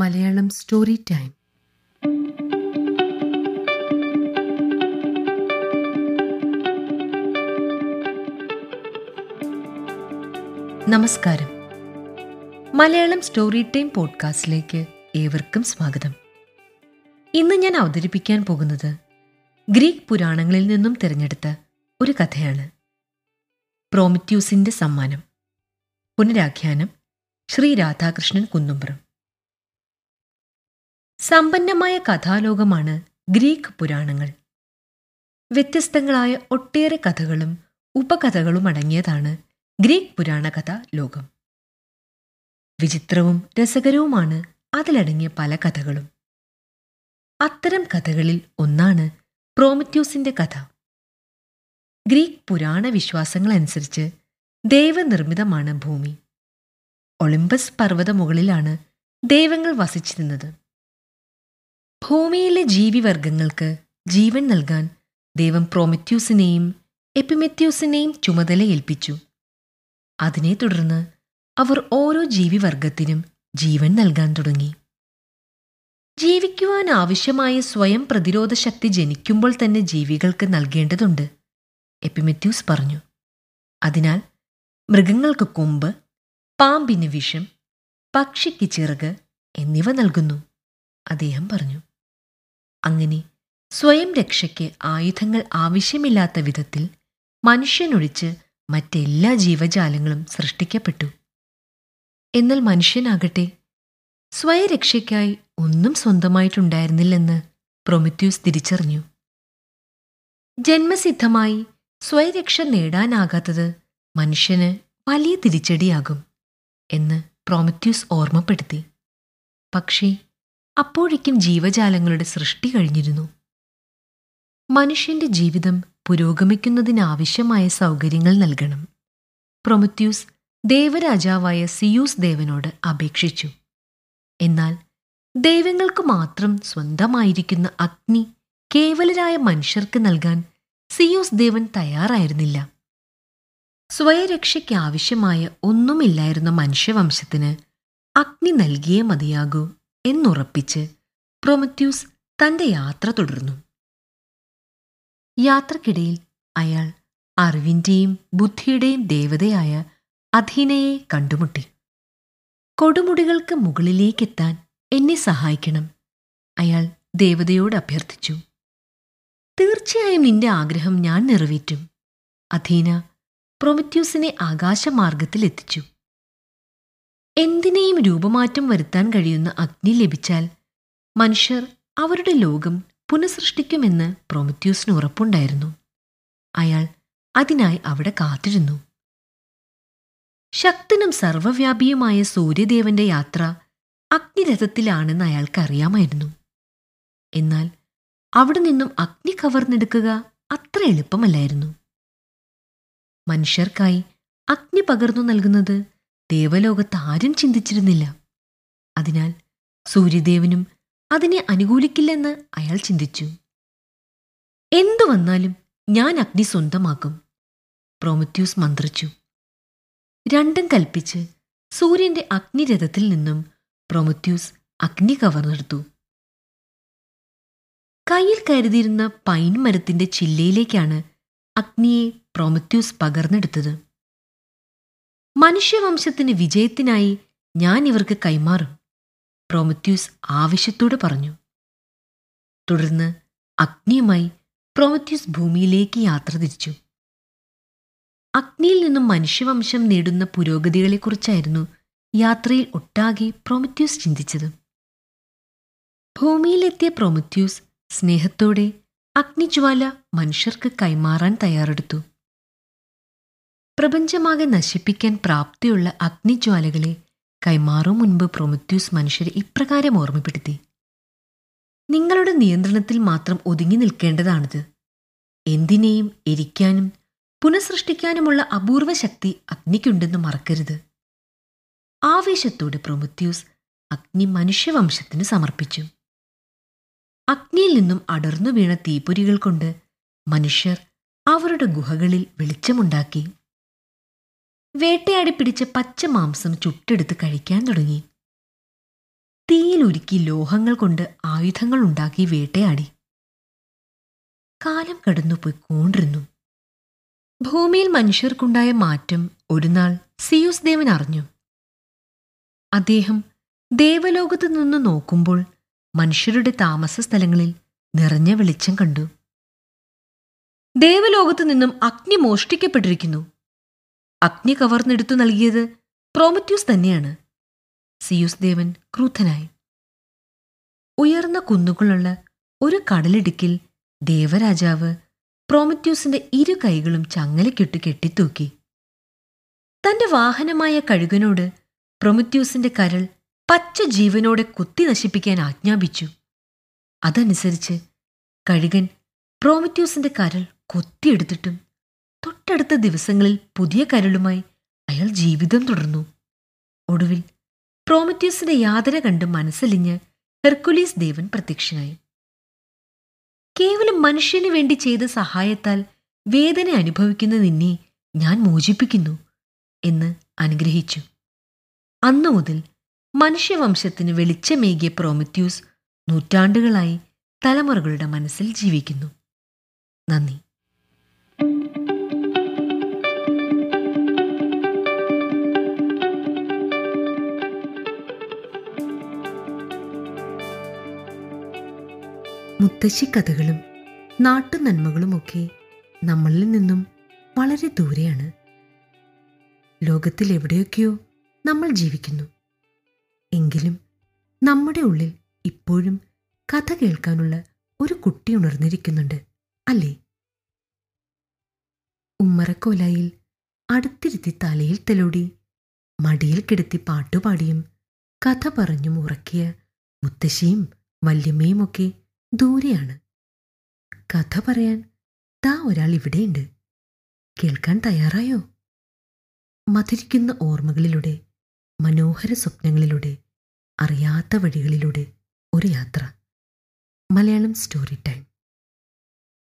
Malayalam story time നമസ്കാരം. Malayalam story time പോഡ്കാസ്റ്റിലേക്ക് ഏവർക്കും സ്വാഗതം. ഇന്ന് ഞാൻ അവതരിപ്പിക്കാൻ പോകുന്നത് ഗ്രീക്ക് പുരാണങ്ങളിൽ നിന്നും തിരഞ്ഞെടുത്ത ഒരു കഥയാണ്. പ്രോമിറ്റ്യൂസിന്റെ സമ്മാനം. പുനരാഖ്യാനം ശ്രീ രാധാകൃഷ്ണൻ കുന്നുംപുറം. സമ്പന്നമായ കഥാലോകമാണ് ഗ്രീക്ക് പുരാണങ്ങൾ. വ്യത്യസ്തങ്ങളായ ഒട്ടേറെ കഥകളും ഉപകഥകളും അടങ്ങിയതാണ് ഗ്രീക്ക് പുരാണ കഥ ലോകം. വിചിത്രവും രസകരവുമാണ് അതിലടങ്ങിയ പല കഥകളും. അത്തരം കഥകളിൽ ഒന്നാണ് പ്രോമറ്റ്യൂസിന്റെ കഥ. ഗ്രീക്ക് പുരാണ വിശ്വാസങ്ങളനുസരിച്ച് ദൈവനിർമ്മിതമാണ് ഭൂമി. ഒളിമ്പസ് പർവത മുകളിലാണ് ദൈവങ്ങൾ വസിച്ചിരുന്നത്. ഭൂമിയിലെ ജീവിവർഗങ്ങൾക്ക് ജീവൻ നൽകാൻ ദൈവം പ്രോമെത്യൂസിനെയും എപ്പിമെത്യൂസിനെയും ചുമതല ഏൽപ്പിച്ചു അതിനെ തുടർന്ന് അവർ ഓരോ ജീവിവർഗത്തിനും ജീവൻ നൽകാൻ തുടങ്ങി. ജീവിക്കുവാൻ ആവശ്യമായ സ്വയം പ്രതിരോധ ശക്തി ജനിക്കുമ്പോൾ തന്നെ ജീവികൾക്ക് നൽകേണ്ടതുണ്ട് എപ്പിമെത്യൂസ് പറഞ്ഞു. അതിനാൽ മൃഗങ്ങൾക്ക് കൊമ്പ് പാമ്പിന് വിഷം പക്ഷിക്ക് ചിറക് എന്നിവ നൽകുന്നു അദ്ദേഹം പറഞ്ഞു. അങ്ങനെ സ്വയം രക്ഷയ്ക്ക് ആയുധങ്ങൾ ആവശ്യമില്ലാത്ത വിധത്തിൽ മനുഷ്യനൊഴിച്ച് മറ്റെല്ലാ ജീവജാലങ്ങളും സൃഷ്ടിക്കപ്പെട്ടു. എന്നാൽ മനുഷ്യനാകട്ടെ സ്വയരക്ഷയ്ക്കായി ഒന്നും സ്വന്തമായിട്ടുണ്ടായിരുന്നില്ലെന്ന് പ്രൊമിത്യൂസ് തിരിച്ചറിഞ്ഞു. ജന്മസിദ്ധമായി സ്വയരക്ഷ നേടാനാകാത്തത് മനുഷ്യന് വലിയ തിരിച്ചടിയാകും എന്ന് പ്രോമിത്യൂസ് ഓർമ്മപ്പെടുത്തി. പക്ഷേ അപ്പോഴേക്കും ജീവജാലങ്ങളുടെ സൃഷ്ടി കഴിഞ്ഞിരുന്നു. മനുഷ്യന്റെ ജീവിതം പുരോഗമിക്കുന്നതിനാവശ്യമായ സൗകര്യങ്ങൾ നൽകണം. പ്രൊമത്യൂസ് ദേവരാജാവായ സിയൂസ് ദേവനോട് അപേക്ഷിച്ചു. എന്നാൽ ദൈവങ്ങൾക്ക് മാത്രം സ്വന്തമായിരിക്കുന്ന അഗ്നി കേവലരായ മനുഷ്യർക്ക് നൽകാൻ സിയൂസ് ദേവൻ തയ്യാറായിരുന്നില്ല. സ്വയരക്ഷയ്ക്ക് ആവശ്യമായ ഒന്നുമില്ലായിരുന്ന മനുഷ്യവംശത്തിന് അഗ്നി നൽകിയേ മതിയാകൂ. എന്നുറപ്പിച്ച് പ്രൊമത്യൂസ് തന്റെ യാത്ര തുടർന്നു. യാത്രക്കിടയിൽ അയാൾ അറിവിന്റെയും ബുദ്ധിയുടെയും ദേവതയായ അധീനയെ കണ്ടുമുട്ടി. കൊടുമുടികൾക്ക് മുകളിലേക്കെത്താൻ എന്നെ സഹായിക്കണം അയാൾ ദേവതയോട് അഭ്യർത്ഥിച്ചു. തീർച്ചയായും നിന്റെ ആഗ്രഹം ഞാൻ നിറവേറ്റും അധീന പ്രൊമറ്റ്യൂസിനെ ആകാശമാർഗത്തിൽ എത്തിച്ചു എന്തിനേയും രൂപമാറ്റം വരുത്താൻ കഴിയുന്ന അഗ്നി ലഭിച്ചാൽ മനുഷ്യർ അവരുടെ ലോകം പുനഃസൃഷ്ടിക്കുമെന്ന് പ്രൊമറ്റ്യൂസിന് ഉറപ്പുണ്ടായിരുന്നു. അയാൾ അതിനായി അവിടെ കാത്തിരുന്നു. ശക്തനും സർവവ്യാപിയുമായ സൂര്യദേവന്റെ യാത്ര അഗ്നിരഥത്തിലാണെന്ന് അയാൾക്കറിയാമായിരുന്നു എന്നാൽ അവിടെ നിന്നും അഗ്നി കവർന്നെടുക്കുക അത്ര എളുപ്പമല്ലായിരുന്നു. മനുഷ്യർക്കായി അഗ്നി പകർന്നു നൽകുന്നത് ദേവലോകത്ത് ആരും ചിന്തിച്ചിരുന്നില്ല. അതിനാൽ സൂര്യദേവനും അതിനെ അനുകൂലിക്കില്ലെന്ന് അയാൾ ചിന്തിച്ചു. എന്തു വന്നാലും ഞാൻ അഗ്നി സ്വന്തമാക്കും പ്രോമത്യൂസ് മന്ത്രിച്ചു. രണ്ടും കൽപ്പിച്ച് സൂര്യന്റെ അഗ്നിരഥത്തിൽ നിന്നും പ്രൊമത്യൂസ് അഗ്നി കവർന്നെടുത്തു കയ്യിൽ കരുതിയിരുന്ന പൈൻ മരത്തിന്റെ ചില്ലയിലേക്കാണ് അഗ്നിയെ പ്രൊമത്യൂസ് പകർന്നെടുത്തത്. മനുഷ്യവംശത്തിന് വിജയത്തിനായി ഞാൻ ഇവർക്ക് കൈമാറും. പ്രൊമത്യൂസ് ആവശ്യത്തോടെ പറഞ്ഞു. തുടർന്ന് അഗ്നിയുമായി പ്രൊമത്യൂസ് ഭൂമിയിലേക്ക് യാത്ര തിരിച്ചു. അഗ്നിയിൽ നിന്നും മനുഷ്യവംശം നേടുന്ന പുരോഗതികളെക്കുറിച്ചായിരുന്നു യാത്രയിൽ ഒട്ടാകെ പ്രൊമത്യൂസ് ചിന്തിച്ചത്. ഭൂമിയിലെത്തിയ പ്രൊമത്യൂസ് സ്നേഹത്തോടെ അഗ്നിജ്വാല മനുഷ്യർക്ക് കൈമാറാൻ തയ്യാറെടുത്തു. പ്രപഞ്ചമാകെ നശിപ്പിക്കാൻ പ്രാപ്തിയുള്ള അഗ്നിജ്വാലകളെ കൈമാറും മുൻപ് പ്രൊമത്യൂസ് മനുഷ്യരെ ഇപ്രകാരം ഓർമ്മപ്പെടുത്തി. നിങ്ങളുടെ നിയന്ത്രണത്തിൽ മാത്രം ഒതുങ്ങി നിൽക്കേണ്ടതാണിത്. എന്തിനേയും എരിക്കാനും പുനഃസൃഷ്ടിക്കാനുമുള്ള അപൂർവ ശക്തി അഗ്നിക്കുണ്ടെന്ന് മറക്കരുത്. ആവേശത്തോടെ പ്രൊമത്യൂസ് അഗ്നി മനുഷ്യവംശത്തിന് സമർപ്പിച്ചു. അഗ്നിയിൽ നിന്നും അടർന്നു വീണ തീപ്പൊരികൾ കൊണ്ട് മനുഷ്യർ അവരുടെ ഗുഹകളിൽ വെളിച്ചമുണ്ടാക്കി. വേട്ടയാടി പിടിച്ച പച്ച മാംസം ചുട്ടെടുത്ത് കഴിക്കാൻ തുടങ്ങി. തീയിലൊരുക്കി ലോഹങ്ങൾ കൊണ്ട് ആയുധങ്ങൾ ഉണ്ടാക്കി വേട്ടയാടി. കാലം കടന്നുപോയി കൊണ്ടിരുന്നു. ഭൂമിയിൽ മനുഷ്യർക്കുണ്ടായ മാറ്റം ഒരു നാൾ സിയൂസ് ദേവൻ അറിഞ്ഞു. അദ്ദേഹം ദേവലോകത്തു നിന്ന് നോക്കുമ്പോൾ മനുഷ്യരുടെ താമസ സ്ഥലങ്ങളിൽ നിറഞ്ഞ വെളിച്ചം കണ്ടു. ദേവലോകത്തു നിന്നും അഗ്നി മോഷ്ടിക്കപ്പെട്ടിരിക്കുന്നു. അഗ്നി കവർന്നെടുത്തു നൽകിയത് പ്രോമറ്റ്യൂസ് തന്നെയാണ്. സിയൂസ് ദേവൻ ക്രൂദ്ധനായി. ഉയർന്ന കുന്നുകളുള്ള ഒരു കടലിടുക്കിൽ ദേവരാജാവ് പ്രോമറ്റ്യൂസിന്റെ ഇരു കൈകളും ചങ്ങലക്കിട്ട് കെട്ടിത്തൂക്കി. തന്റെ വാഹനമായ കഴുകനോട് പ്രൊമറ്റ്യൂസിന്റെ കരൾ പച്ച ജീവനോടെ കുത്തി നശിപ്പിക്കാൻ ആജ്ഞാപിച്ചു. അതനുസരിച്ച് കഴുകൻ പ്രോമറ്റ്യൂസിന്റെ കരൾ കൊത്തിയെടുത്തിട്ടും തൊട്ടടുത്ത ദിവസങ്ങളിൽ പുതിയ കരളുമായി അയാൾ ജീവിതം തുടർന്നു. ഒടുവിൽ പ്രോമറ്റ്യൂസിന്റെ യാതന കണ്ട് മനസ്സലിഞ്ഞ് ഹെർക്കുലീസ് ദേവൻ പ്രത്യക്ഷനായി. കേവലം മനുഷ്യന് വേണ്ടി ചെയ്ത സഹായത്താൽ വേദന അനുഭവിക്കുന്ന നിന്നെ ഞാൻ മോചിപ്പിക്കുന്നു എന്ന് അനുഗ്രഹിച്ചു. അന്നു മുതൽ മനുഷ്യവംശത്തിന് വെളിച്ചമേകിയ പ്രോമത്യൂസ് നൂറ്റാണ്ടുകളായി തലമുറകളുടെ മനസ്സിൽ ജീവിക്കുന്നു. നന്ദി. മുത്തശ്ശി കഥകളും നാട്ടു നന്മകളുമൊക്കെ നമ്മളിൽ നിന്നും വളരെ ദൂരെയാണ്. ലോകത്തിൽ എവിടെയൊക്കെയോ നമ്മൾ ജീവിക്കുന്നു. എങ്കിലും നമ്മുടെ ഉള്ളിൽ ഇപ്പോഴും കഥ കേൾക്കാനുള്ള ഒരു കുട്ടി ഉണർന്നിരിക്കുന്നുണ്ട് അല്ലേ? ഉമ്മറക്കോലായിൽ അടുത്തിരുത്തി തലയിൽ തെലോടി മടിയിൽ കിടത്തി പാട്ടുപാടിയും കഥ പറഞ്ഞും ഉറക്കിയ മുത്തശ്ശിയും വല്യമ്മയുമൊക്കെ ദൂരെയാണ്. കഥ പറയാൻ താ ഒരാൾ ഇവിടെയുണ്ട്. കേൾക്കാൻ തയ്യാറായോ? മധുരിക്കുന്ന ഓർമ്മകളിലൂടെ മനോഹര സ്വപ്നങ്ങളിലൂടെ അറിയാത്ത വഴികളിലൂടെ ഒരു യാത്ര. Malayalam story time.